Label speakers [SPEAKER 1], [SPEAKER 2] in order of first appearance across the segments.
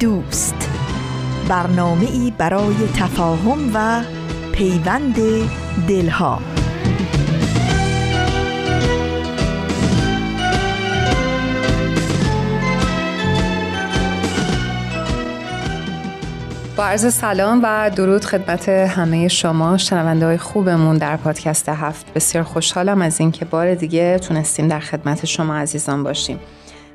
[SPEAKER 1] دوست. برنامه ای برای تفاهم و پیوند دلها.
[SPEAKER 2] با عرض سلام و درود خدمت همه شما شنونده های خوبمون در پادکست هفت. بسیار خوشحالم از اینکه بار دیگه تونستیم در خدمت شما عزیزان باشیم.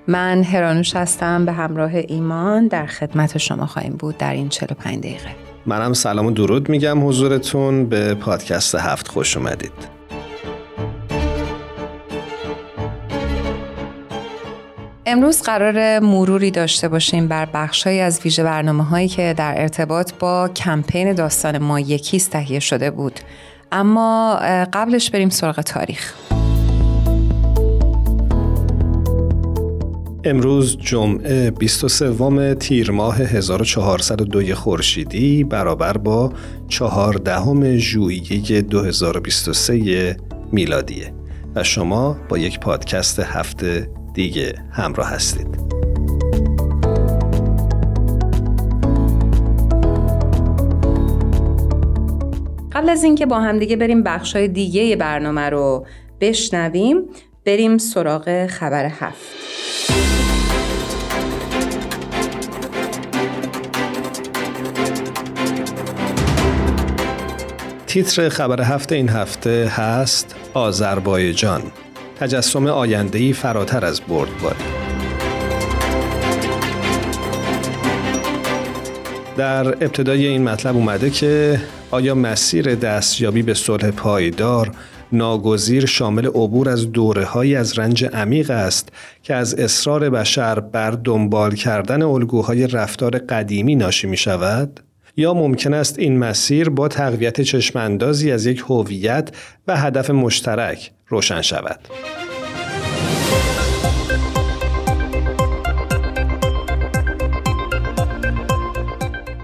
[SPEAKER 2] من هرانوش هستم به همراه ایمان در خدمت شما خواهیم بود در این 45 دقیقه.
[SPEAKER 3] منم سلام و درود میگم حضورتون. به پادکست هفت خوش اومدید.
[SPEAKER 2] امروز قرار مروری داشته باشیم بر بخشهایی از ویژه برنامه هایی که در ارتباط با کمپین داستان ما یکیست تهیه شده بود. اما قبلش بریم سراغ تاریخ.
[SPEAKER 3] امروز جمعه 23 تیر ماه 1402 خورشیدی برابر با 14 ژوئیه 2023 میلادیه و شما با یک پادکست هفته دیگه همراه هستید.
[SPEAKER 2] قبل از اینکه با همدیگه بریم بخشای دیگه برنامه رو بشنویم بریم سراغ خبر هفت.
[SPEAKER 3] تیتر خبر هفته این هفته هست آذربایجان تجسم آیندهی فراتر از بردباری در ابتدای این مطلب اومده که آیا مسیر دستیابی به صلح پایدار ناگزیر شامل عبور از دوره های از رنج عمیق است که از اصرار بشر بر دنبال کردن الگوهای رفتار قدیمی ناشی می شود؟ یا ممکن است این مسیر با تقویت چشماندازی از یک هویت و هدف مشترک روشن شود.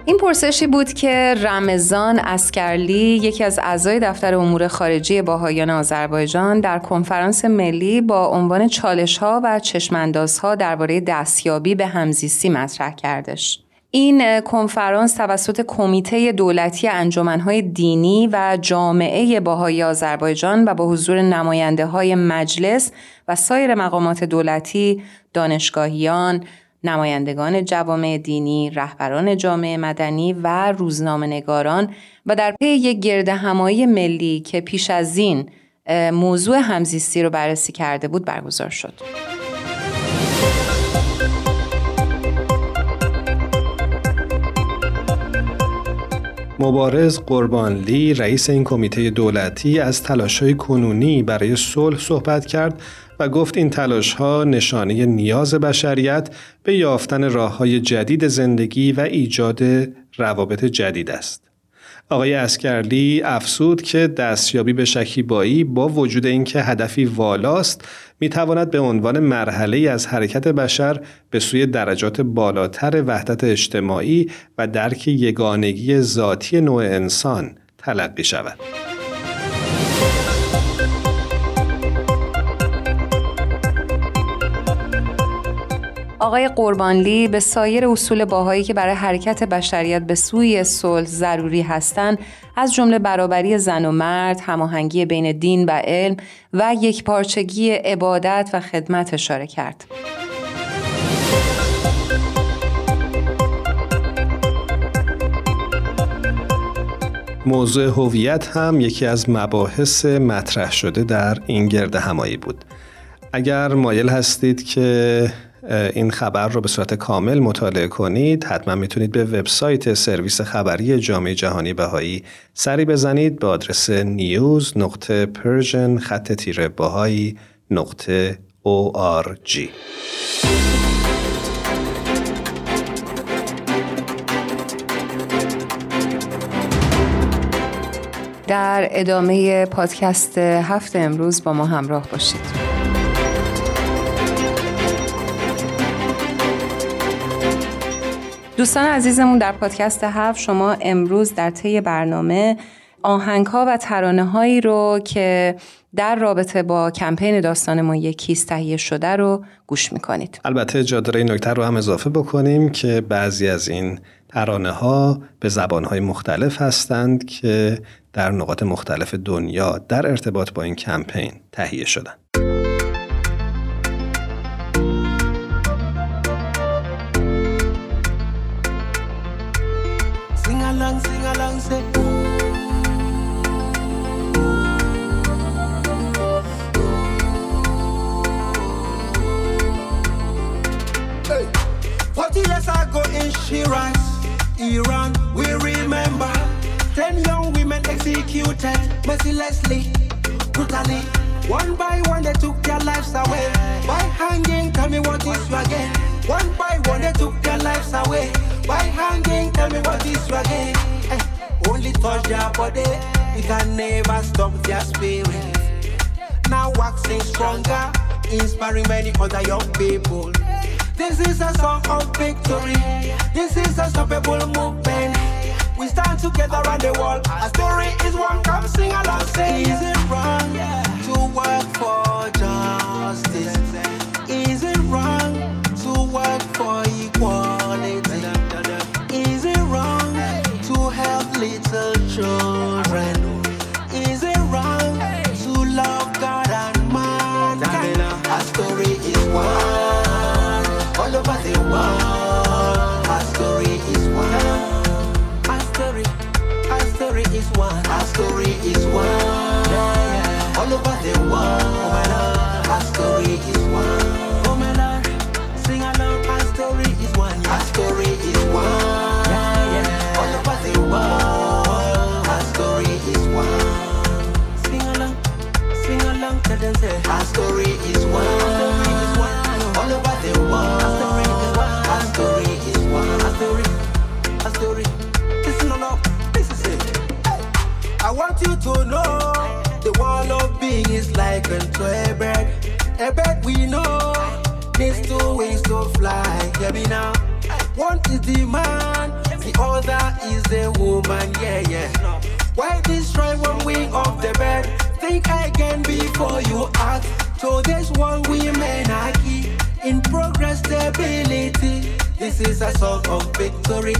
[SPEAKER 2] این پرسشی بود که رمضان اسکرلی یکی از اعضای دفتر امور خارجی باهایان آذربایجان در کنفرانس ملی با عنوان چالش ها و چشمانداز ها درباره دستیابی به همزیستی مطرح کردش. این کنفرانس توسط کمیته دولتی انجمنهای دینی و جامعه باهای آذربایجان و با حضور نماینده های مجلس و سایر مقامات دولتی، دانشگاهیان، نمایندگان جوامع دینی، رهبران جامعه مدنی و روزنامه نگاران و در پی یک گرد همایی ملی که پیش از این موضوع همزیستی رو بررسی کرده بود برگزار شد.
[SPEAKER 3] مبارز قربانلی رئیس این کمیته دولتی از تلاش‌های کنونی برای صلح صحبت کرد و گفت این تلاش‌ها نشانه نیاز بشریت به یافتن راه‌های جدید زندگی و ایجاد روابط جدید است. آقای اسکرلی افسود که دستیابی به شکیبایی با وجود اینکه هدفی والاست می‌تواند به عنوان مرحله از حرکت بشر به سوی درجات بالاتر وحدت اجتماعی و درک یگانگی ذاتی نوع انسان تلقی شود.
[SPEAKER 2] آقای قربانلی به سایر اصول باهایی که برای حرکت بشریت به سوی صلح ضروری هستند از جمله برابری زن و مرد، هماهنگی بین دین و علم و یکپارچگی عبادت و خدمت اشاره کرد.
[SPEAKER 3] موضوع هویت هم یکی از مباحث مطرح شده در این گرد همایی بود. اگر مایل هستید که این خبر رو به صورت کامل مطالعه کنید حتما می‌تونید به وبسایت سرویس خبری جامعه جهانی بهایی سری بزنید به آدرس news نقطه Persian خط تیره بهایی نقطه ORG
[SPEAKER 2] در ادامه پادکست هفت امروز با ما همراه باشید. دوستان عزیزمون در پادکست هفت شما امروز در طی برنامه آهنگ ها و ترانه هایی رو که در رابطه با کمپین داستان ما یکیست تهیه شده رو گوش می‌کنید.
[SPEAKER 3] البته جا داره این نکته رو هم اضافه بکنیم که بعضی از این ترانه ها به زبان های مختلف هستند که در نقاط مختلف دنیا در ارتباط با این کمپین تهیه شدن.
[SPEAKER 4] Iran, we remember ten young women executed mercilessly, brutally. One by one, they took their lives away by hanging. Tell me what is you again? One by one, they took their lives away by hanging. Tell me what is you again? Eh, only touch their body, we can never stop their spirit. Now waxing stronger, inspiring many other young people. This is a song of victory. This is a stoppable movement. We stand together around the world. Our story is one. Come sing along. Say, is it wrong to work for justice? Is it wrong to work for equality? Is it wrong to help little children? Our story is one. Our story, our story is one. Our story is one. All over the world. Our story is one. Oh sing along. Our story is one. Our story is one. All over the world. Our story is one. Sing along, sing along. Tell them say our story is one. Story. Listen along. This is it. I want you to know the world of being is like unto a bird. A bird we know needs two wings to fly. Hear me now. One is the man, the other is the woman. Yeah, yeah. Why destroy one wing of the bird? Think again before you act. So this one women are key in progress stability. This is a song of victory.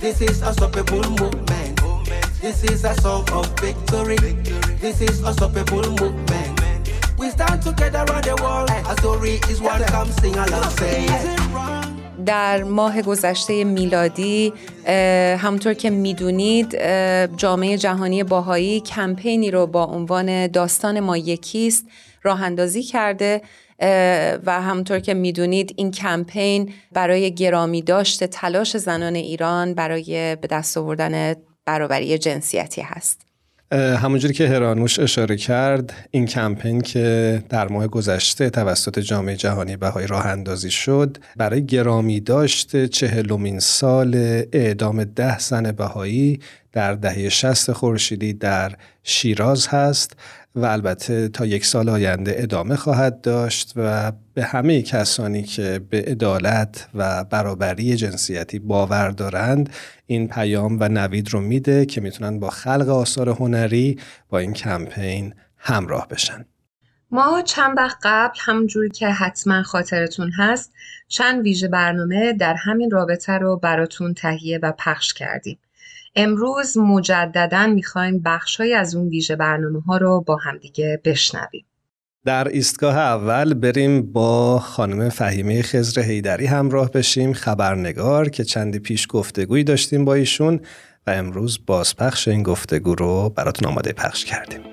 [SPEAKER 4] This is a stoppable movement. This is a song of victory. This is a stoppable movement. We stand together around the world. A story is one. Come sing along. Say?
[SPEAKER 2] در ماه گذشته میلادی همونطور که می‌دونید جامعه جهانی باهایی کمپینی رو با عنوان داستان ما یکیست راه اندازی کرده. و همونطور که می‌دونید این کمپین برای گرامی داشته تلاش زنان ایران برای به دست آوردن برابری جنسیتی هست.
[SPEAKER 3] همونجوری که هرانوش اشاره کرد این کمپین که در ماه گذشته توسط جامعه جهانی بهایی راه اندازی شد برای گرامی داشته چهلمین سال اعدام ده زن بهایی در دهه شست خورشیدی در شیراز هست. و البته تا یک سال آینده ادامه خواهد داشت و به همه کسانی که به عدالت و برابری جنسیتی باور دارند این پیام و نوید رو میده که می‌تونن با خلق آثار هنری با این کمپین همراه بشن.
[SPEAKER 2] ما چند وقت قبل همونجوری که حتما خاطرتون هست چند ویژه برنامه در همین رابطه رو براتون تهیه و پخش کردیم. امروز مجددا می‌خوایم بخشای از اون ویژه برنامه ها رو با همدیگه بشنویم.
[SPEAKER 3] در ایستگاه اول بریم با خانم فهیمه خزر هیدری همراه بشیم خبرنگار که چندی پیش گفتگویی داشتیم با ایشون و امروز بازپخش این گفتگو رو براتون آماده پخش کردیم.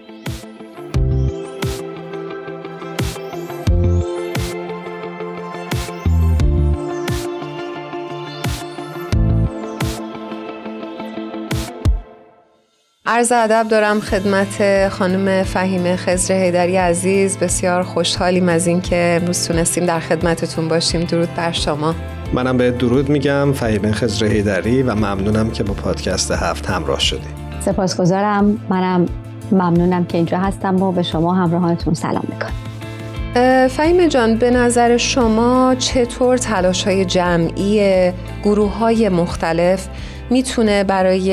[SPEAKER 2] عرض ادب دارم خدمت خانم فهیم خزر هیدری عزیز. بسیار خوشحالیم از اینکه امروز تونستیم در خدمتتون باشیم. درود بر شما.
[SPEAKER 3] منم به درود میگم فهیم خزر هیدری و ممنونم که با پادکست هفت همراه شدی.
[SPEAKER 5] سپاسگزارم. منم ممنونم که اینجا هستم و به شما همراهانتون سلام می‌کنم.
[SPEAKER 2] فهیم جان به نظر شما چطور تلاش های جمعی گروه های مختلف می‌تونه برای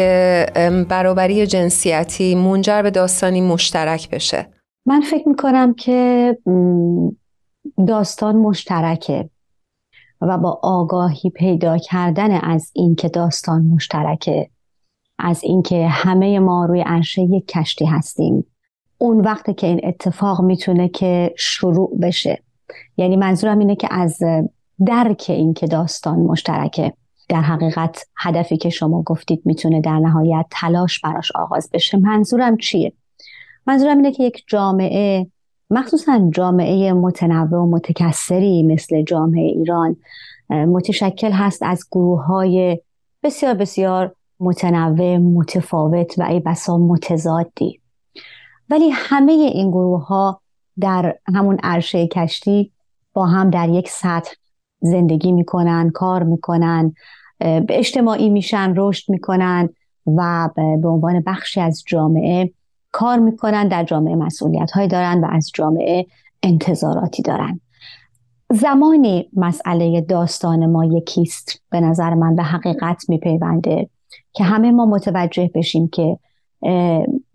[SPEAKER 2] برابری جنسیتی منجر به داستانی مشترک بشه.
[SPEAKER 5] من فکر می‌کنم که داستان مشترکه و با آگاهی پیدا کردن از اینکه داستان مشترکه از اینکه همه ما روی عرشه یک کشتی هستیم. اون وقت که این اتفاق می‌تونه که شروع بشه. یعنی منظورم اینه که از درک اینکه داستان مشترکه. در حقیقت هدفی که شما گفتید می‌تونه در نهایت تلاش براش آغاز بشه منظورم چیه؟ منظورم اینه که یک جامعه مخصوصا جامعه متنوع و متکثری مثل جامعه ایران متشکل هست از گروه های بسیار بسیار متنوع متفاوت و ای بسا متضادی. ولی همه این گروه ها در همون عرشه کشتی با هم در یک سطح زندگی می‌کنن کار می‌کنن به اجتماعی میشن رشد می‌کنن و به عنوان بخشی از جامعه کار می‌کنن در جامعه مسئولیت های دارن و از جامعه انتظاراتی دارن. زمانی مسئله داستان ما یکیست به نظر من به حقیقت میپیونده که همه ما متوجه بشیم که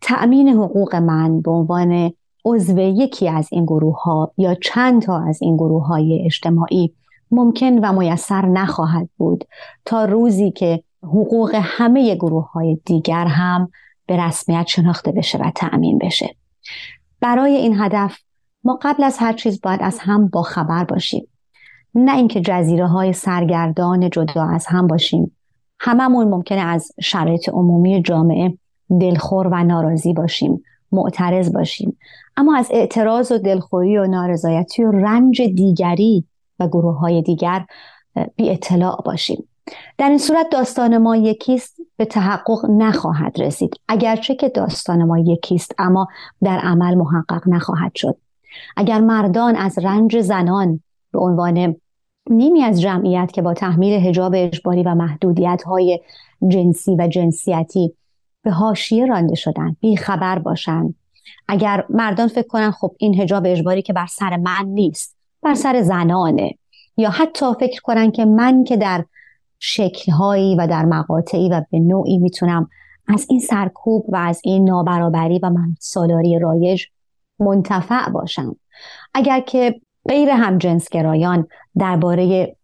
[SPEAKER 5] تأمین حقوق من به عنوان عضو یکی از این گروه ها یا چند تا از این گروه های اجتماعی ممکن و میسر نخواهد بود تا روزی که حقوق همه گروه های دیگر هم به رسمیت شناخته بشه و تأمین بشه. برای این هدف ما قبل از هر چیز باید از هم با خبر باشیم. نه اینکه جزیره های سرگردان جدا از هم باشیم. هممون ممکنه از شرایط عمومی جامعه دلخور و ناراضی باشیم معترض باشیم. اما از اعتراض و دلخوری و نارضایتی و رنج دیگری و گروه های دیگر بی اطلاع باشیم. در این صورت داستان ما یکیست به تحقق نخواهد رسید. اگرچه که داستان ما یکیست اما در عمل محقق نخواهد شد. اگر مردان از رنج زنان به عنوان نیمی از جمعیت که با تحمیل هجاب اجباری و محدودیت های جنسی و جنسیتی به هاشیه رانده شدن بی خبر باشند. اگر مردان فکر کنن خب این هجاب اجباری که بر سر من نیست. بر سر زنانه. یا حتی فکر کنن که من که در شکلهایی و در مقاطعی و به نوعی می‌تونم از این سرکوب و از این نابرابری و من سالاری رایج منتفع باشم. اگر که غیر همجنسگرایان درباره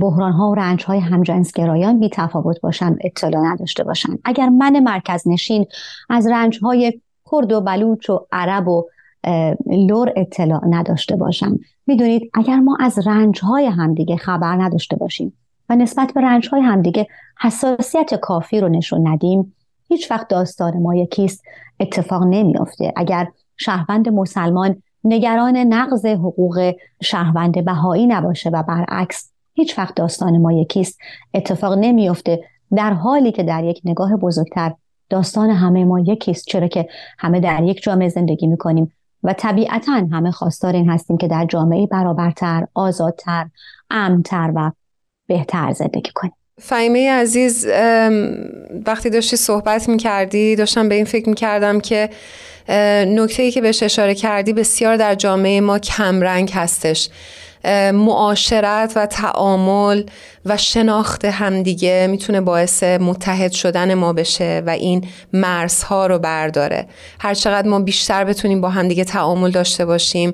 [SPEAKER 5] بحران ها و رنج های همجنسگرایان بی تفاوت باشن اطلاع نداشته باشن. اگر من مرکز نشین از رنج های کرد و بلوچ و عرب و لور اطلاع نداشته باشم. می‌دونید اگر ما از رنج های همدیگه خبر نداشته باشیم و نسبت به رنج های همدیگه حساسیت کافی رو نشون ندیم هیچ وقت داستان ما یکیست اتفاق نمیافته. اگر شهروند مسلمان نگران نقض حقوق شهروند بهایی نباشه و برعکس هیچ وقت داستان ما یکیست اتفاق نمیافته. در حالی که در یک نگاه بزرگتر داستان همه ما یکیست. چرا که همه در یک جامعه زندگی می‌کنیم. و طبیعتا همه خواستار این هستیم که در جامعه برابرتر، آزادتر، امنتر و بهتر زندگی کنیم.
[SPEAKER 2] فهیمه عزیز وقتی داشتی صحبت می کردی داشتم به این فکر می کردم که نکته ای که بهش اشاره کردی بسیار در جامعه ما کمرنگ هستش. معاشرت و تعامل و شناخت همدیگه می‌تونه باعث متحد شدن ما بشه و این مرزها رو برداره. هرچقدر ما بیشتر بتونیم با همدیگه تعامل داشته باشیم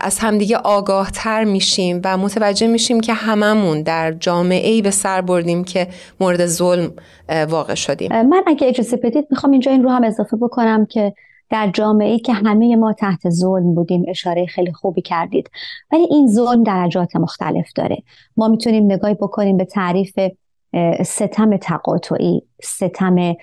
[SPEAKER 2] از همدیگه آگاه تر میشیم و متوجه میشیم که هممون در جامعه ای به سر بردیم که مورد ظلم واقع شدیم.
[SPEAKER 5] من اگه اجازه بدید می‌خوام اینجا این رو هم اضافه بکنم که در جامعه که همه ما تحت ظلم بودیم اشاره خیلی خوبی کردید. ولی این ظلم درجات مختلف داره. ما می‌تونیم نگاهی بکنیم به تعریف ستم تقاطعی ستم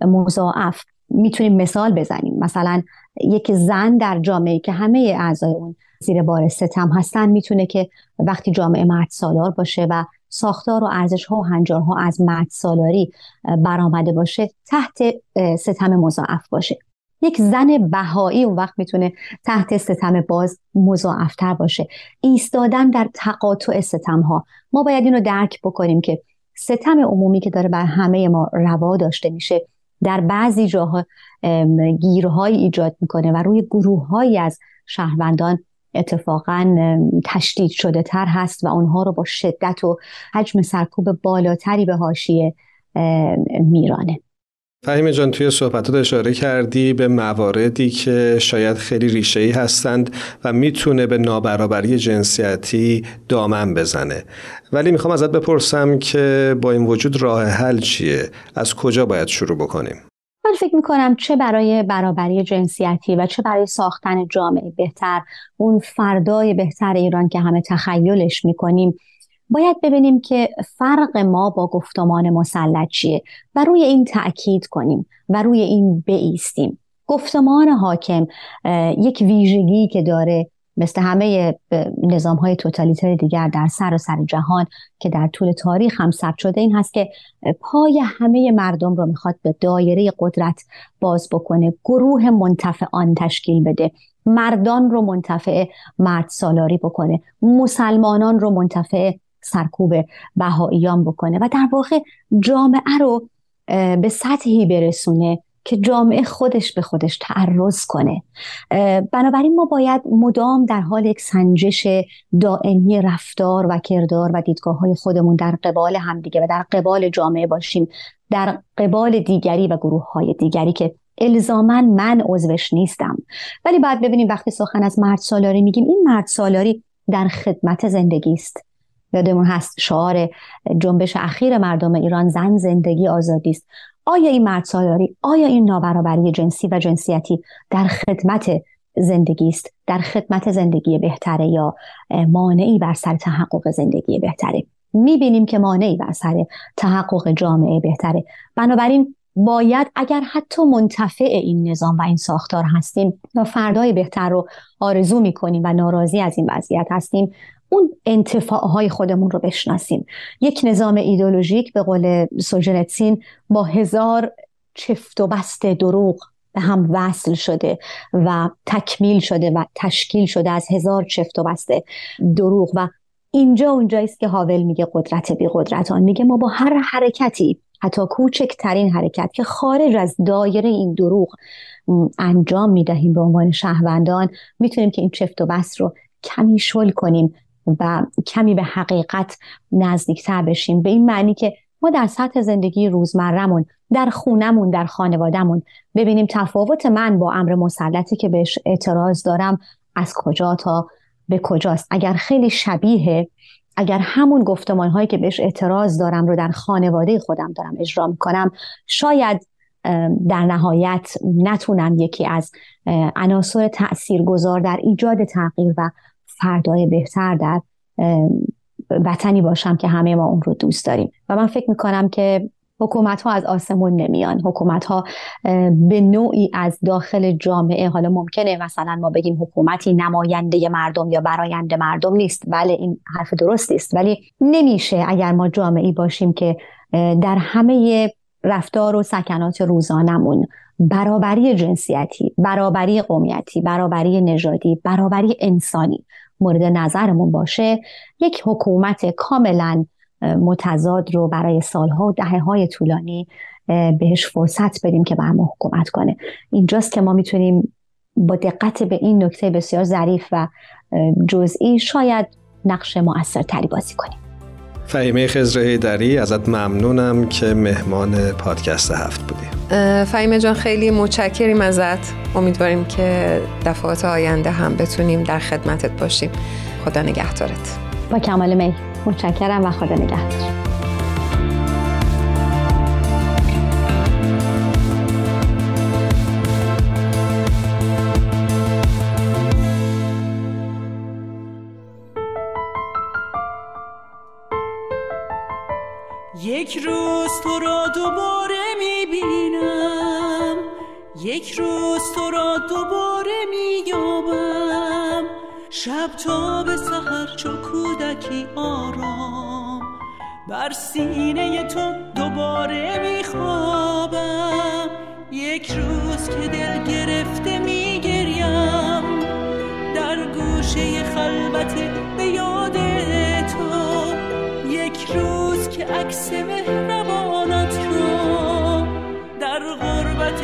[SPEAKER 5] مضاعف. می‌تونیم مثال بزنیم. مثلا یک زن در جامعه که همه اعضای اون زیر بار ستم هستن می‌تونه که وقتی جامعه مرد سالار باشه و ساختار و ارزش ها و هنجارها از مرد سالاری برآمده باشه تحت ستم مضاعف باشه. یک زن بهایی اون وقت می‌تونه تحت ستم باز مضاعفتر باشه. ایستادن در تقاطع ستم ها ما باید اینو درک بکنیم که ستم عمومی که داره بر همه ما روا داشته میشه در بعضی جاها گیرهایی ایجاد می‌کنه و روی گروههایی از شهروندان اتفاقا تشدید شده تر هست و اونها رو با شدت و حجم سرکوب بالاتری به هاشیه میرانه.
[SPEAKER 3] فهیم جان توی صحبتات اشاره کردی به مواردی که شاید خیلی ریشه ای هستند و می‌تونه به نابرابری جنسیتی دامن بزنه. ولی می‌خوام ازت بپرسم که با این وجود راه حل چیه؟ از کجا باید شروع بکنیم؟
[SPEAKER 5] من فکر می‌کنم چه برای برابری جنسیتی و چه برای ساختن جامعه بهتر اون فردای بهتر ایران که همه تخیلش می‌کنیم باید ببینیم که فرق ما با گفتمان مسلط چیه و روی این تأکید کنیم و روی این بیستیم گفتمان حاکم یک ویژگی که داره مثل همه نظام های توتالیتر دیگر در سر و سر جهان که در طول تاریخ هم ثبت شده این هست که پای همه مردم رو می‌خواد به دایره قدرت باز بکنه گروه منتفع آن تشکیل بده مردان رو منتفع مرد سالاری بکنه مسلمانان رو منتفع سرکوب بهاییان بکنه و در واقع جامعه رو به سطحی برسونه که جامعه خودش به خودش تعرض کنه. بنابراین ما باید مدام در حال یک سنجش دائمی رفتار و کردار و دیدگاه های خودمون در قبال همدیگه و در قبال جامعه باشیم در قبال دیگری و گروه های دیگری که الزاما من عضوش نیستم. ولی بعد ببینیم وقتی سخن از مرد سالاری میگیم این مرد سالاری در خدمت زندگی است. یادمون هست شعار جنبش اخیر مردم ایران زن زندگی آزادی است. آیا این مرد سالاری آیا این نابرابری جنسی و جنسیتی در خدمت زندگی است؟ در خدمت زندگی بهتره یا مانعی بر سر تحقق زندگی بهتره؟ می‌بینیم که مانعی بر سر تحقق جامعه بهتره. بنابراین باید اگر حتی منتفع این نظام و این ساختار هستیم و فردای بهتر رو آرزو می‌کنیم و ناراضی از این وضعیت هستیم. اون انتفاعهای خودمون رو بشناسیم. یک نظام ایدولوژیک به قول سوژنتسین با هزار چفت و بست دروغ به هم وصل شده و تکمیل شده و تشکیل شده از هزار چفت و بست دروغ. و اینجا اونجایی است که هاول میگه قدرت بی قدرتان. میگه ما با هر حرکتی حتی کوچکترین حرکت که خارج از دایره این دروغ انجام می‌دهیم به عنوان شهروندان می‌تونیم که این چفت و بست رو کمی شل کنیم. و کمی به حقیقت نزدیکتر بشیم. به این معنی که ما در سطح زندگی روزمرهمون در خونمون در خانوادهمون ببینیم تفاوت من با امر مسلطی که بهش اعتراض دارم از کجا تا به کجاست. اگر خیلی شبیه اگر همون گفتمان هایی که بهش اعتراض دارم رو در خانواده خودم دارم اجرا می‌کنم شاید در نهایت نتونم یکی از عناصر تاثیرگذار در ایجاد تغییر و فردای بهتر در وطنی باشم که همه ما اون رو دوست داریم. و من فکر می‌کنم که حکومت ها از آسمون نمیان. حکومت ها به نوعی از داخل جامعه حالا ممکنه مثلا ما بگیم حکومتی نماینده مردم یا براینده مردم نیست. بله این حرف درستی است ولی نمیشه اگر ما جامعی باشیم که در همه رفتار و سکنات روزانمون برابری جنسیتی برابری قومیتی برابری نژادی برابری انسانی مورد نظرمون باشه یک حکومت کاملا متضاد رو برای سالها و دهه های طولانی بهش فرصت بدیم که بر ما حکومت کنه. اینجاست که ما می‌تونیم با دقت به این نکته بسیار ظریف و جزئی شاید نقش مؤثرتری بازی کنیم.
[SPEAKER 3] فهیمه خزر دری ازت ممنونم که مهمان پادکست هفت بودی.
[SPEAKER 2] فهیمه جان خیلی متشکریم ازت. امیدواریم که دفعات آینده هم بتونیم در خدمتت باشیم. خدا نگهدارت.
[SPEAKER 5] با کمال می متشکرم و خدا نگهدار.
[SPEAKER 6] یک روز تو را دوباره می‌بینم. یک روز تو را دوباره مییابم. شب تا به سحر چو کودکی آرام. بر سینه تو دوباره میخوابم. یک روز که دل گرفته میگریم. در گوشه خلوت به یاد تو. یک روز عکس مهربانت رو در غربت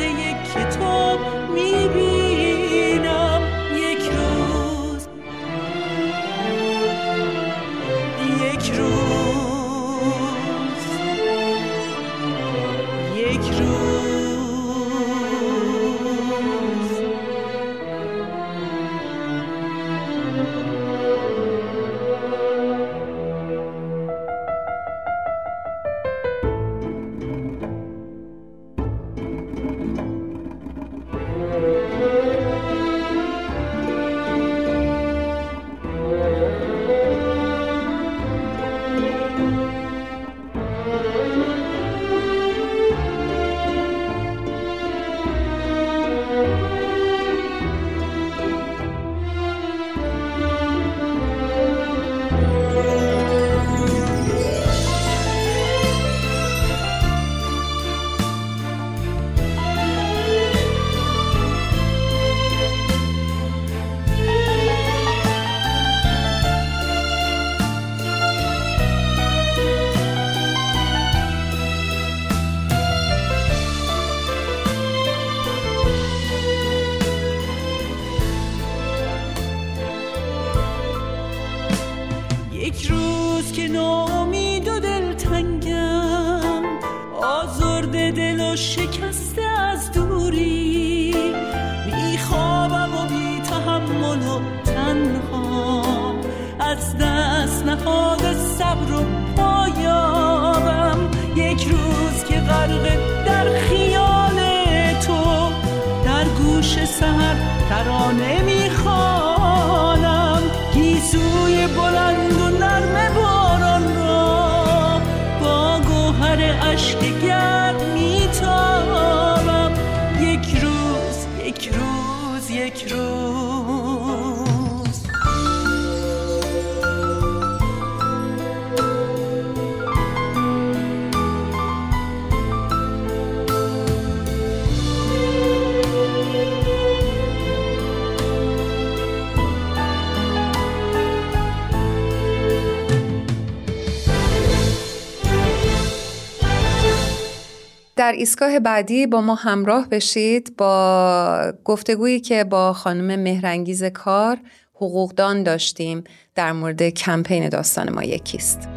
[SPEAKER 6] در
[SPEAKER 2] ایستگاه بعدی با ما همراه بشید با گفتگویی که با خانم مهرنگیز کار حقوقدان داشتیم در مورد کمپین داستان ما یکیست.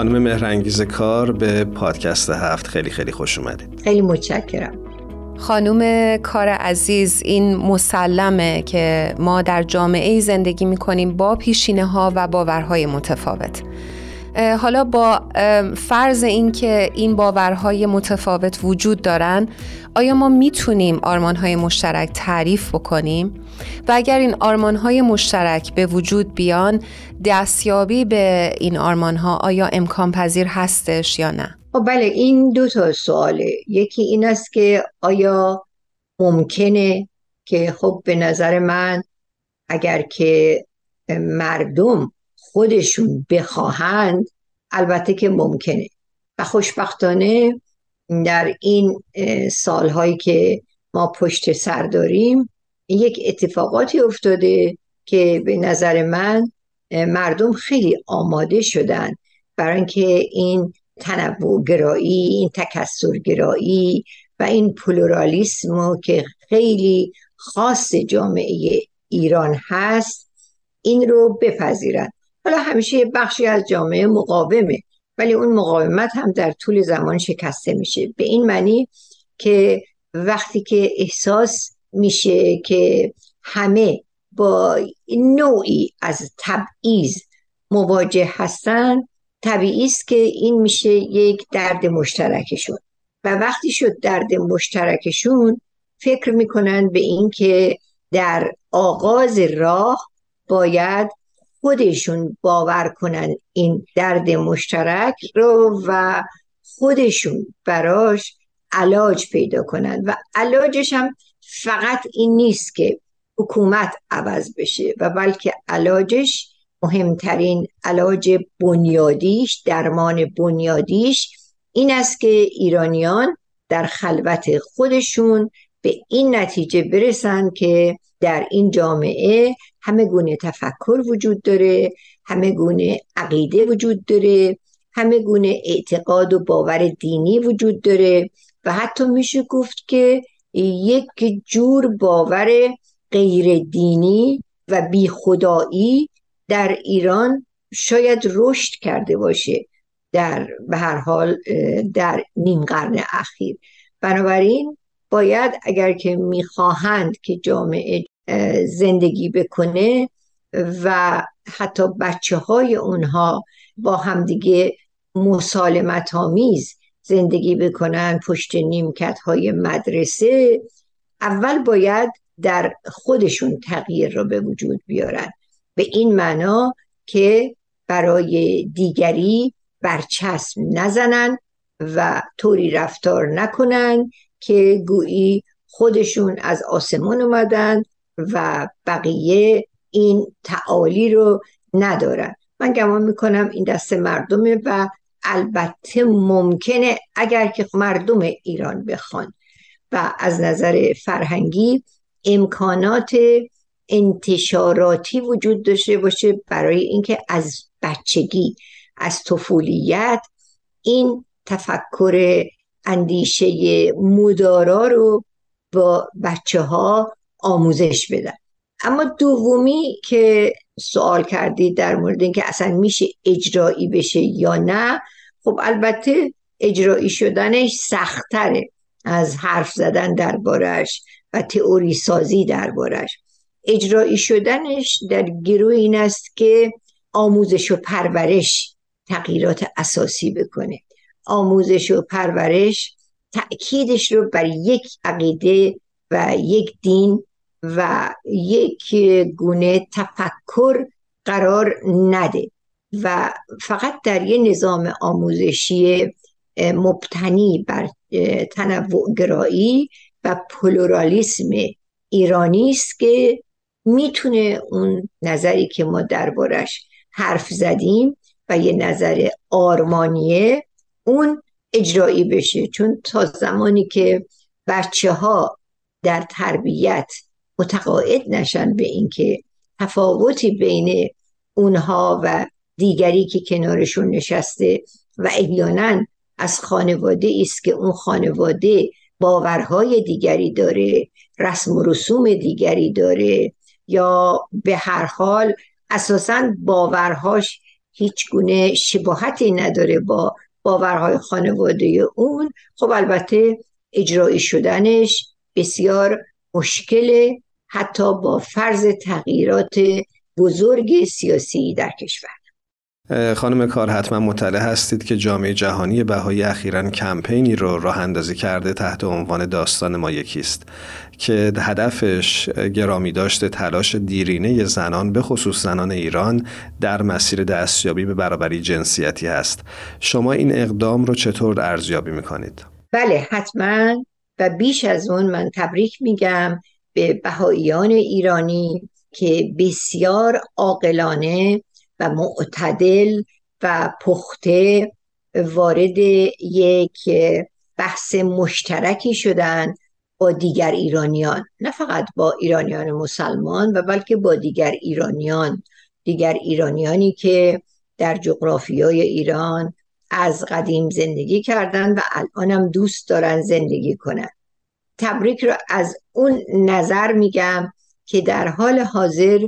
[SPEAKER 3] خانم مهرنگیز کار به پادکست هفت خیلی خیلی خوش اومدید.
[SPEAKER 7] خیلی متشکرم.
[SPEAKER 2] خانوم کار عزیز این مسلمه که ما در جامعه زندگی می‌کنیم با پیشینه ها و باورهای متفاوت. حالا با فرض این که این باورهای متفاوت وجود دارن آیا ما می‌تونیم آرمانهای مشترک تعریف بکنیم و اگر این آرمانهای مشترک به وجود بیان دستیابی به این آرمانها آیا امکان پذیر هستش یا نه؟
[SPEAKER 7] خب بله این دو تا سواله یکی این است که آیا ممکنه که خب به نظر من اگر که مردم خودشون بخواهند البته که ممکنه. و خوشبختانه در این سالهایی که ما پشت سر داریم یک اتفاقاتی افتاده که به نظر من مردم خیلی آماده شدن. برای اینکه این تنوع گرایی این تکسر گرایی و این پلورالیسم که خیلی خاص جامعه ایران هست این رو بپذیرن حالا همیشه یه بخشی از جامعه مقاومه ولی اون مقاومت هم در طول زمان شکسته میشه. به این معنی که وقتی که احساس میشه که همه با نوعی از تبعیض مواجه هستن طبیعی است که این میشه یک درد مشترکشون. و وقتی شد درد مشترکشون فکر می‌کنن به این که در آغاز راه باید خودشون باور کنن این درد مشترک رو و خودشون براش علاج پیدا کنن. و علاجش هم فقط این نیست که حکومت عوض بشه و بلکه علاجش مهمترین علاج بنیادیش درمان بنیادیش این است که ایرانیان در خلوت خودشون به این نتیجه برسن که در این جامعه همه گونه تفکر وجود داره همه گونه عقیده وجود داره همه گونه اعتقاد و باور دینی وجود داره و حتی میشه گفت که یک جور باور غیر دینی و بی خدایی در ایران شاید رشد کرده باشه در به هر حال در نیم قرن اخیر. بنابراین باید اگر که می‌خواهند که جامعه زندگی بکنه و حتی بچه های اونها با همدیگه مسالمت آمیز زندگی بکنن پشت نیمکت های مدرسه. اول باید در خودشون تغییر را به وجود بیارن. به این معنا که برای دیگری برچسب نزنن و طوری رفتار نکنن که گویی خودشون از آسمان اومدن و بقیه این تعالی رو ندارن. من گمان می‌کنم این دست مردمه و البته ممکنه اگر که مردم ایران بخوان و از نظر فرهنگی امکانات انتشاراتی وجود داشته باشه برای اینکه از بچگی از طفولیت این تفکر اندیشه مدارا رو با بچه ها آموزش بدن. اما دومی که سوال کردید در مورد اینکه اصلا میشه اجرایی بشه یا نه خب البته اجرایی شدنش سختره از حرف زدن دربارش و تئوری سازی دربارش. اجرایی شدنش در گروه این است که آموزش و پرورش تغییرات اساسی بکنه. آموزش و پرورش تأکیدش رو بر یک عقیده و یک دین و یک گونه تفکر قرار نده و فقط در یه نظام آموزشی مبتنی بر تنوع گرایی و پلورالیسم ایرانی است که می‌تونه اون نظری که ما دربارش حرف زدیم و یه نظر آرمانیه اون اجرایی بشه. چون تا زمانی که بچه ها در تربیت متقاعد نشن به اینکه تفاوتی بین اونها و دیگری که کنارشون نشسته و احیانا از خانواده است که اون خانواده باورهای دیگری داره رسم و رسوم دیگری داره یا به هر حال اساسا باورهاش هیچ گونه شباهتی نداره با باورهای خانواده اون. خب البته اجرایی شدنش بسیار مشکل حتی با فرض تغییرات بزرگ سیاسی در کشور
[SPEAKER 3] خانم کار حتما مطلع هستید که جامعه جهانی بهایی اخیرا کمپینی رو راه اندازی کرده تحت عنوان داستان ما یکیست که هدفش گرامی داشته تلاش دیرینه زنان به خصوص زنان ایران در مسیر دستیابی به برابری جنسیتی هست شما این اقدام رو چطور ارزیابی می‌کنید؟
[SPEAKER 7] بله حتما و بیش از اون من تبریک میگم به بهاییان ایرانی که بسیار عاقلانه و معتدل و پخته وارد یک بحث مشترکی شدن با دیگر ایرانیان. نه فقط با ایرانیان مسلمان و بلکه با دیگر ایرانیان. دیگر ایرانیانی که در جغرافیای ایران از قدیم زندگی کردن و الانم دوست دارن زندگی کنن. تبریک رو از اون نظر میگم که در حال حاضر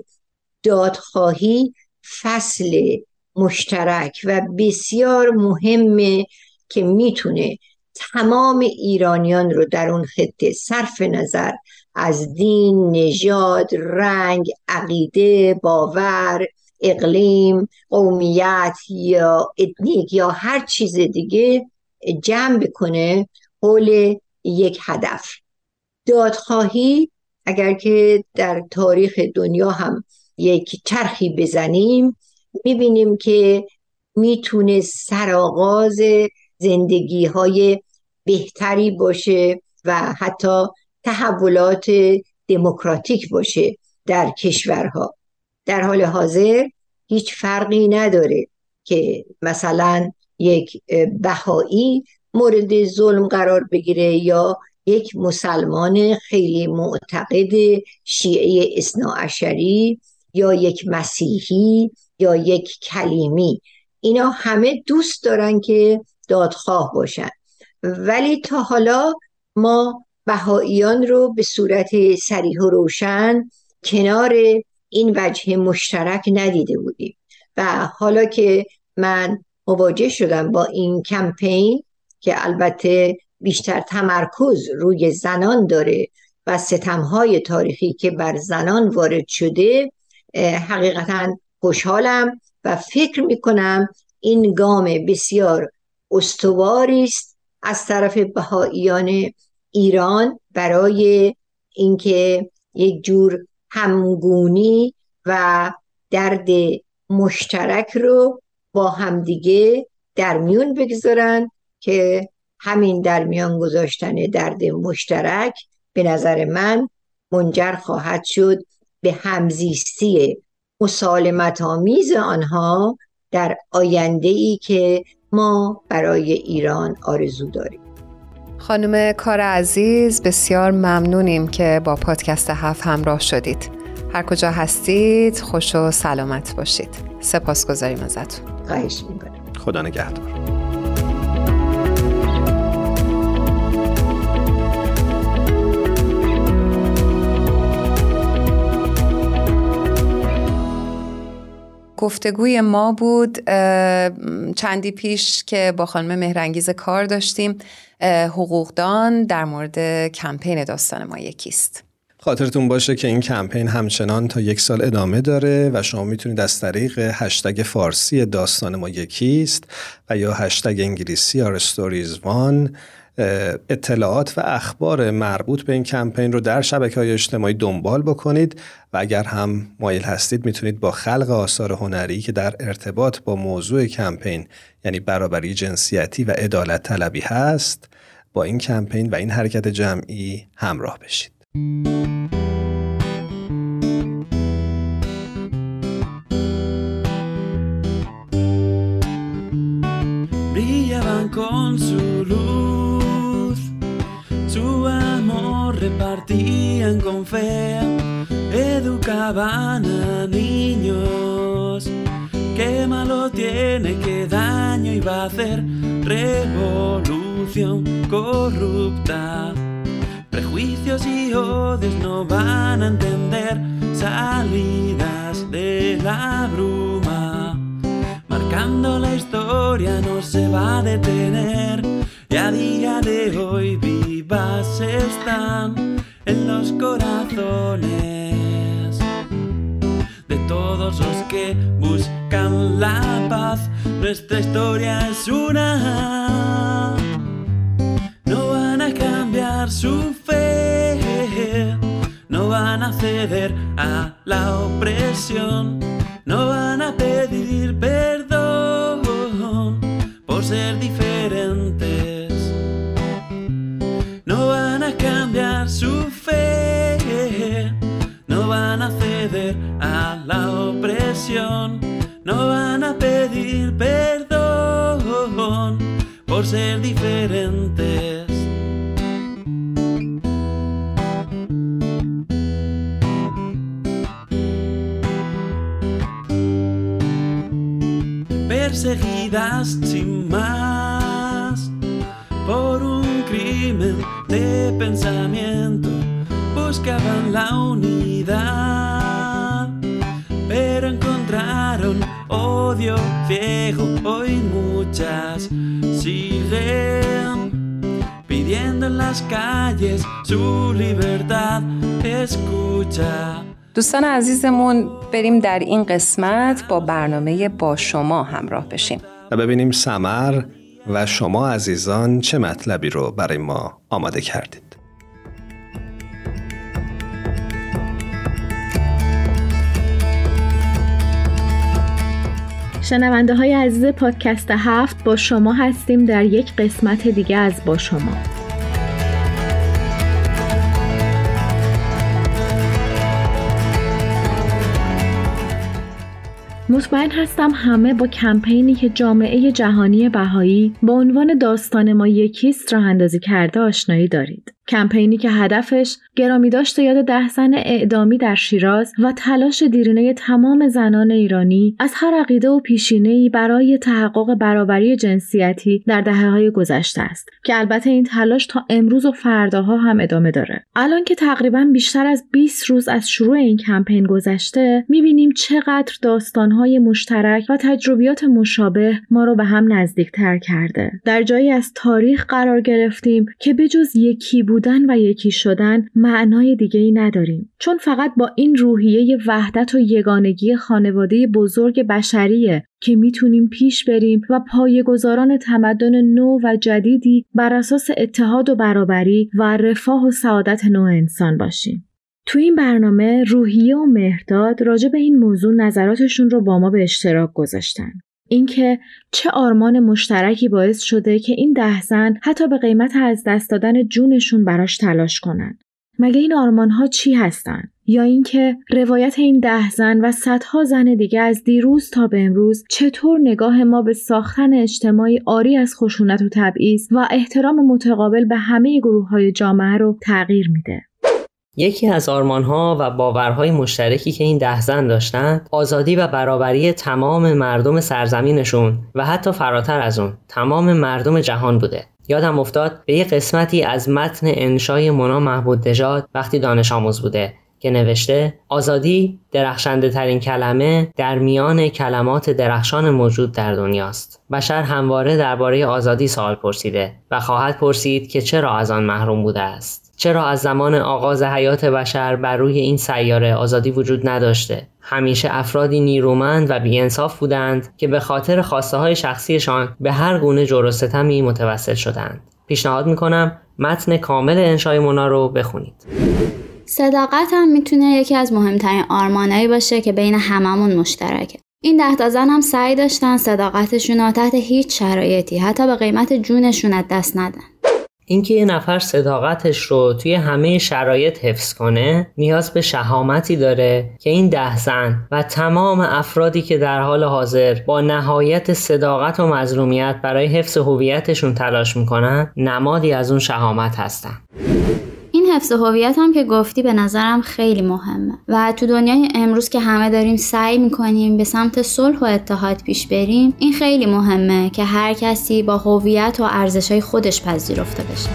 [SPEAKER 7] دادخواهی فصل مشترک و بسیار مهمه که می‌تونه تمام ایرانیان رو در اون خطه صرف نظر از دین، نژاد، رنگ، عقیده، باور، اقلیم، قومیت یا اتنیک یا هر چیز دیگه جمع بکنه حول یک هدف. دادخواهی اگر که در تاریخ دنیا هم یک چرخی بزنیم می‌بینیم که می‌تونه سرآغاز زندگی های بهتری باشه و حتی تحولات دموکراتیک باشه در کشورها. در حال حاضر هیچ فرقی نداره که مثلا یک بهایی مورد ظلم قرار بگیره یا یک مسلمان خیلی معتقد شیعه اصناعشری یا یک مسیحی یا یک کلیمی. اینا همه دوست دارن که دادخواه باشن. ولی تا حالا ما بهاییان رو به صورت سریح و روشن کنار این وجه مشترک ندیده بودیم. و حالا که من مواجه شدم با این کمپین که البته بیشتر تمرکز روی زنان داره و ستمهای تاریخی که بر زنان وارد شده حقیقتا خوشحالم و فکر می‌کنم این گام بسیار استواری است از طرف بهاییان ایران برای اینکه یک جور همگونی و درد مشترک رو با همدیگه در میون بگذارن که همین در میان گذاشتن درد مشترک به نظر من منجر خواهد شد به همزیستی مسالمت آمیز آنها در آینده ای که ما برای ایران آرزو داریم.
[SPEAKER 2] خانم کار عزیز بسیار ممنونیم که با پادکست هفت همراه شدید. هر کجا هستید خوش و سلامت باشید. سپاس گذاریم ازتون.
[SPEAKER 7] خواهش می‌کنم.
[SPEAKER 3] خدا نگهدار.
[SPEAKER 2] گفتگوی ما بود چندی پیش که با خانم مهرنگیز کار داشتیم. حقوقدان در مورد کمپین داستان ما یکیست.
[SPEAKER 3] خاطرتون باشه که این کمپین همچنان تا یک سال ادامه داره و شما می‌تونید از طریق هشتگ فارسی داستان ما یکیست و یا هشتگ انگلیسی آر وان اطلاعات و اخبار مربوط به این کمپین رو در شبکه های اجتماعی دنبال بکنید و اگر هم مایل هستید می‌تونید با خلق آثار هنری که در ارتباط با موضوع کمپین یعنی برابری جنسیتی و عدالت طلبی هست با این کمپین و این حرکت جمعی همراه بشید.
[SPEAKER 8] Iba a hacer revolución corrupta. Prejuicios y odios no van a entender salidas de la bruma. Marcando la historia no se va a detener y a día de hoy vivas están en los corazones todos los que buscan la paz. Nuestra historia es una. No van a cambiar su fe, no van a ceder a la opresión, no van a pedir la opresión, no van a pedir perdón por ser diferentes. Perseguidas sin más por un crimen de pensamiento buscaban la unidad, pero encontraron odio ciego. Hoy muchas siguen pidiendo en las calles su libertad. Escucha.
[SPEAKER 2] دوستان عزیزمون بریم در این قسمت با برنامه با شما همراه بشیم
[SPEAKER 3] و ببینیم سمر و شما عزیزان چه مطلبی رو برای ما آماده کردید
[SPEAKER 9] شنونده های عزیز پادکست هفت با شما هستیم در یک قسمت دیگه از با شما مطمئن هستم همه با کمپینی که جامعه جهانی بهایی با عنوان داستان ما یکیست راه اندازی کرده آشنایی دارید. کمپینی که هدفش گرامی داشت یاد ده زن اعدامی در شیراز و تلاش دیرینه تمام زنان ایرانی از هر عقیده و پیشینه‌ای برای تحقق برابری جنسیتی در دهه های گذشته است که البته این تلاش تا امروز و فرداها هم ادامه داره. الان که تقریبا بیشتر از 20 روز از شروع این کمپین گذشته می‌بینیم چقدر داستانهای مشترک و تجربیات مشابه ما رو به هم نزدیکتر کرده. در جایی از تاریخ قرار گرفتیم که بجز یکی بودن و یکی شدن معنای دیگه ای نداریم چون فقط با این روحیه وحدت و یگانگی خانواده بزرگ بشریه که می‌تونیم پیش بریم و پایه‌گذاران تمدن نو و جدیدی بر اساس اتحاد و برابری و رفاه و سعادت نوع انسان باشیم. تو این برنامه روحیه و مهرداد راجع به این موضوع نظراتشون رو با ما به اشتراک گذاشتن. اینکه چه آرمان مشترکی باعث شده که این ده زن حتی به قیمت از دست دادن جونشون براش تلاش کنن. مگه این آرمان ها چی هستن؟ یا اینکه روایت این ده زن و صدها زن دیگه از دیروز تا به امروز چطور نگاه ما به ساختن اجتماعی آری از خشونت و تبعیض و احترام متقابل به همه گروه های جامعه رو تغییر میده.
[SPEAKER 10] یکی از آرمانها و باورهای مشترکی که این ده زن داشتند آزادی و برابری تمام مردم سرزمینشون و حتی فراتر از اون تمام مردم جهان بوده. یادم افتاد به یه قسمتی از متن انشای مونا محمود دژاد وقتی دانش آموز بوده که نوشته آزادی درخشنده ترین کلمه در میان کلمات درخشان موجود در دنیاست. بشر همواره درباره آزادی سوال پرسیده و خواهد پرسید که چرا از آن محروم بوده است. چرا از زمان آغاز حیات بشر بر روی این سیاره آزادی وجود نداشته؟ همیشه افرادی نیرومند و بیانصاف بودند که به خاطر خواسته های شخصیشان به هر گونه جور و ستمی متوسل شدند. پیشنهاد می‌کنم متن کامل انشای مونا رو بخونید.
[SPEAKER 11] صداقت هم می‌تونه یکی از مهمترین آرمانایی باشه که بین هممون مشترکه. این ده تا زن هم سعی داشتن صداقتشون رو تحت هیچ شرایطی حتی به قیمت جونشون از دست ندن.
[SPEAKER 10] اینکه یه نفر صداقتش رو توی همه شرایط حفظ کنه نیاز به شهامتی داره که این ده زن و تمام افرادی که در حال حاضر با نهایت صداقت و مظلومیت برای حفظ هویتشون تلاش می‌کنن نمادی از اون شهامت هستن.
[SPEAKER 11] حفظ هویت هم که گفتی به نظرم خیلی مهمه. و تو دنیای امروز که همه داریم سعی می‌کنیم به سمت صلح و اتحاد پیش بریم این خیلی مهمه که هر کسی با هویت و ارزشهای خودش پذیرفته بشه.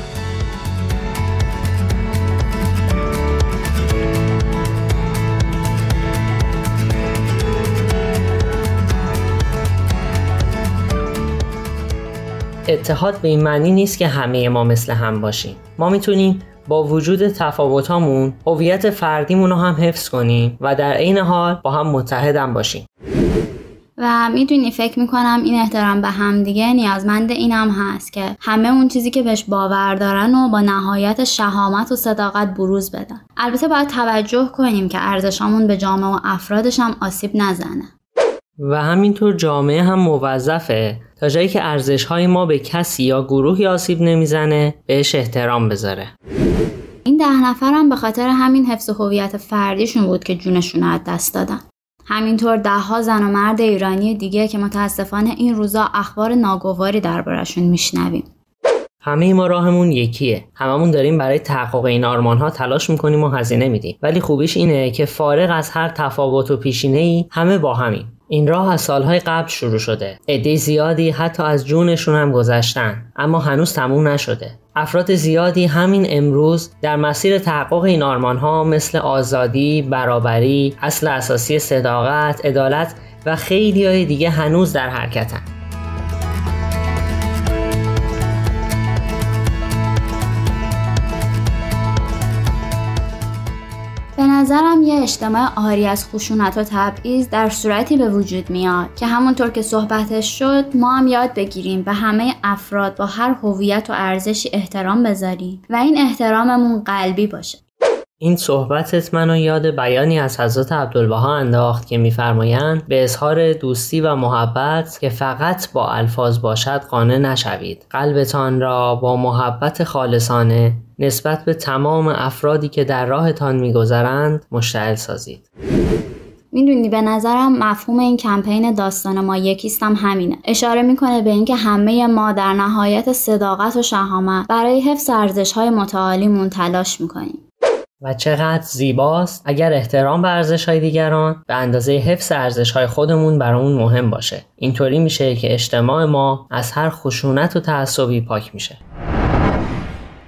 [SPEAKER 10] اتحاد به این معنی نیست که همه ما مثل هم باشیم. ما می‌تونیم با وجود تفاوتامون هویت فردیمون رو هم حفظ کنیم و در عین حال با هم متحدم باشیم.
[SPEAKER 11] و می‌دونی فکر می‌کنم این احترام به همدیگه نیازمند اینم هست که همه اون چیزی که بهش باور دارن و با نهایت شهامت و صداقت بروز بدن. البته باید توجه کنیم که ارزشامون به جامعه و افرادش هم آسیب نزنه.
[SPEAKER 10] و همینطور جامعه هم موظفه تا جایی که ارزش های ما به کسی یا گروهی آسیب نمی‌زنه بهش احترام بذاره.
[SPEAKER 11] این ده نفرم به خاطر همین حفظ هویت فردیشون بود که جونشون از دست دادن. همینطور دهها زن و مرد ایرانی دیگه که متاسفانه این روزا اخبار ناگواری دربارشون میشنویم.
[SPEAKER 10] همه ما راهمون یکیه. هممون داریم برای تحقق این آرمان ها تلاش می‌کنیم و هزینه میدیم. ولی خوبیش اینه که فارغ از هر تفاوت و پیشینه ای همه با همین این راه از سالهای قبل شروع شده. عده زیادی حتی از جونشون هم گذشتن. اما هنوز تموم نشده. افراد زیادی همین امروز در مسیر تحقق این آرمان ها مثل آزادی، برابری، اصل اساسی صداقت، عدالت و خیلی های دیگه هنوز در حرکتن.
[SPEAKER 11] نظرم یه اجتماع آری از خشونت و تبعیض در صورتی به وجود میاد که همونطور که صحبتش شد ما هم یاد بگیریم به همه افراد با هر هویت و ارزشی احترام بذاریم و این احتراممون قلبی باشه
[SPEAKER 10] این صحبتت منو یاد بیانی از حضرت عبدالبها انداخت که میفرمایند به اظهار دوستی و محبت که فقط با الفاظ باشد قانع نشوید. قلبتان را با محبت خالصانه نسبت به تمام افرادی که در راهتان میگذرند مشتعل سازید.
[SPEAKER 11] می‌دونی به نظرم مفهوم این کمپین داستان ما یکیستم همینه. اشاره می‌کنه به اینکه همه ما در نهایت صداقت و شهامت برای حفظ ارزش های متعالیمون تلاش می‌کنیم.
[SPEAKER 10] و چقدر زیباست. اگر احترام به ارزش های دیگران به اندازه حفظ ارزش های خودمون برامون مهم باشه. اینطوری میشه که اجتماع ما از هر خشونت و تعصبی پاک میشه.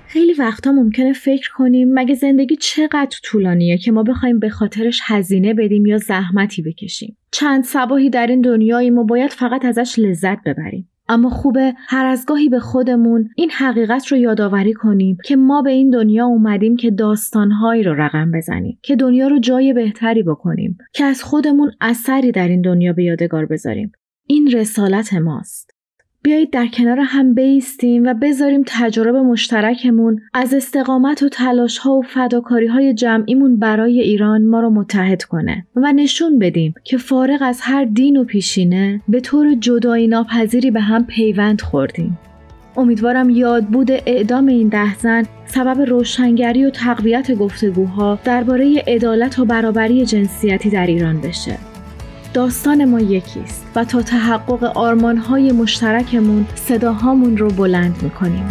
[SPEAKER 6] خیلی وقتا ممکنه فکر کنیم مگه زندگی چقدر طولانیه که ما بخوایم به خاطرش هزینه بدیم یا زحمتی بکشیم. چند سباهی در این دنیاییم و باید فقط ازش لذت ببریم. اما خوبه هر از گاهی به خودمون این حقیقت رو یادآوری کنیم که ما به این دنیا اومدیم که داستانهایی رو رقم بزنیم که دنیا رو جای بهتری بکنیم که از خودمون اثری در این دنیا به یادگار بذاریم. این رسالت ماست. بیایید در کنار هم بیستیم و بذاریم تجربه مشترکمون از استقامت و تلاش ها و فداکاری های جمعیمون برای ایران ما رو متحد کنه و نشون بدیم که فارغ از هر دین و پیشینه به طور جدایی ناپذیری به هم پیوند خوردیم. امیدوارم یاد بود اعدام این ده زن سبب روشنگری و تقویت گفتگوها درباره عدالت و برابری جنسیتی در ایران بشه. داستان ما یکیست و تا تحقق آرمانهای مشترکمون صداهامون رو بلند می‌کنیم.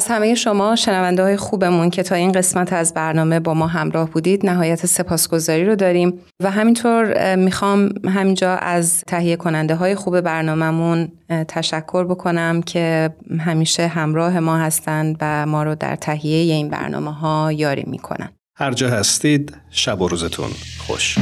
[SPEAKER 2] از همه شما شنونده های خوبمون که تا این قسمت از برنامه با ما همراه بودید نهایت سپاسگزاری رو داریم. و همینطور می‌خوام همینجا از تهیه کننده های خوب برنامهمون تشکر بکنم که همیشه همراه ما هستند و ما رو در تهیه این برنامه ها یاری می‌کنن.
[SPEAKER 3] هر جا هستید شب و روزتون خوش.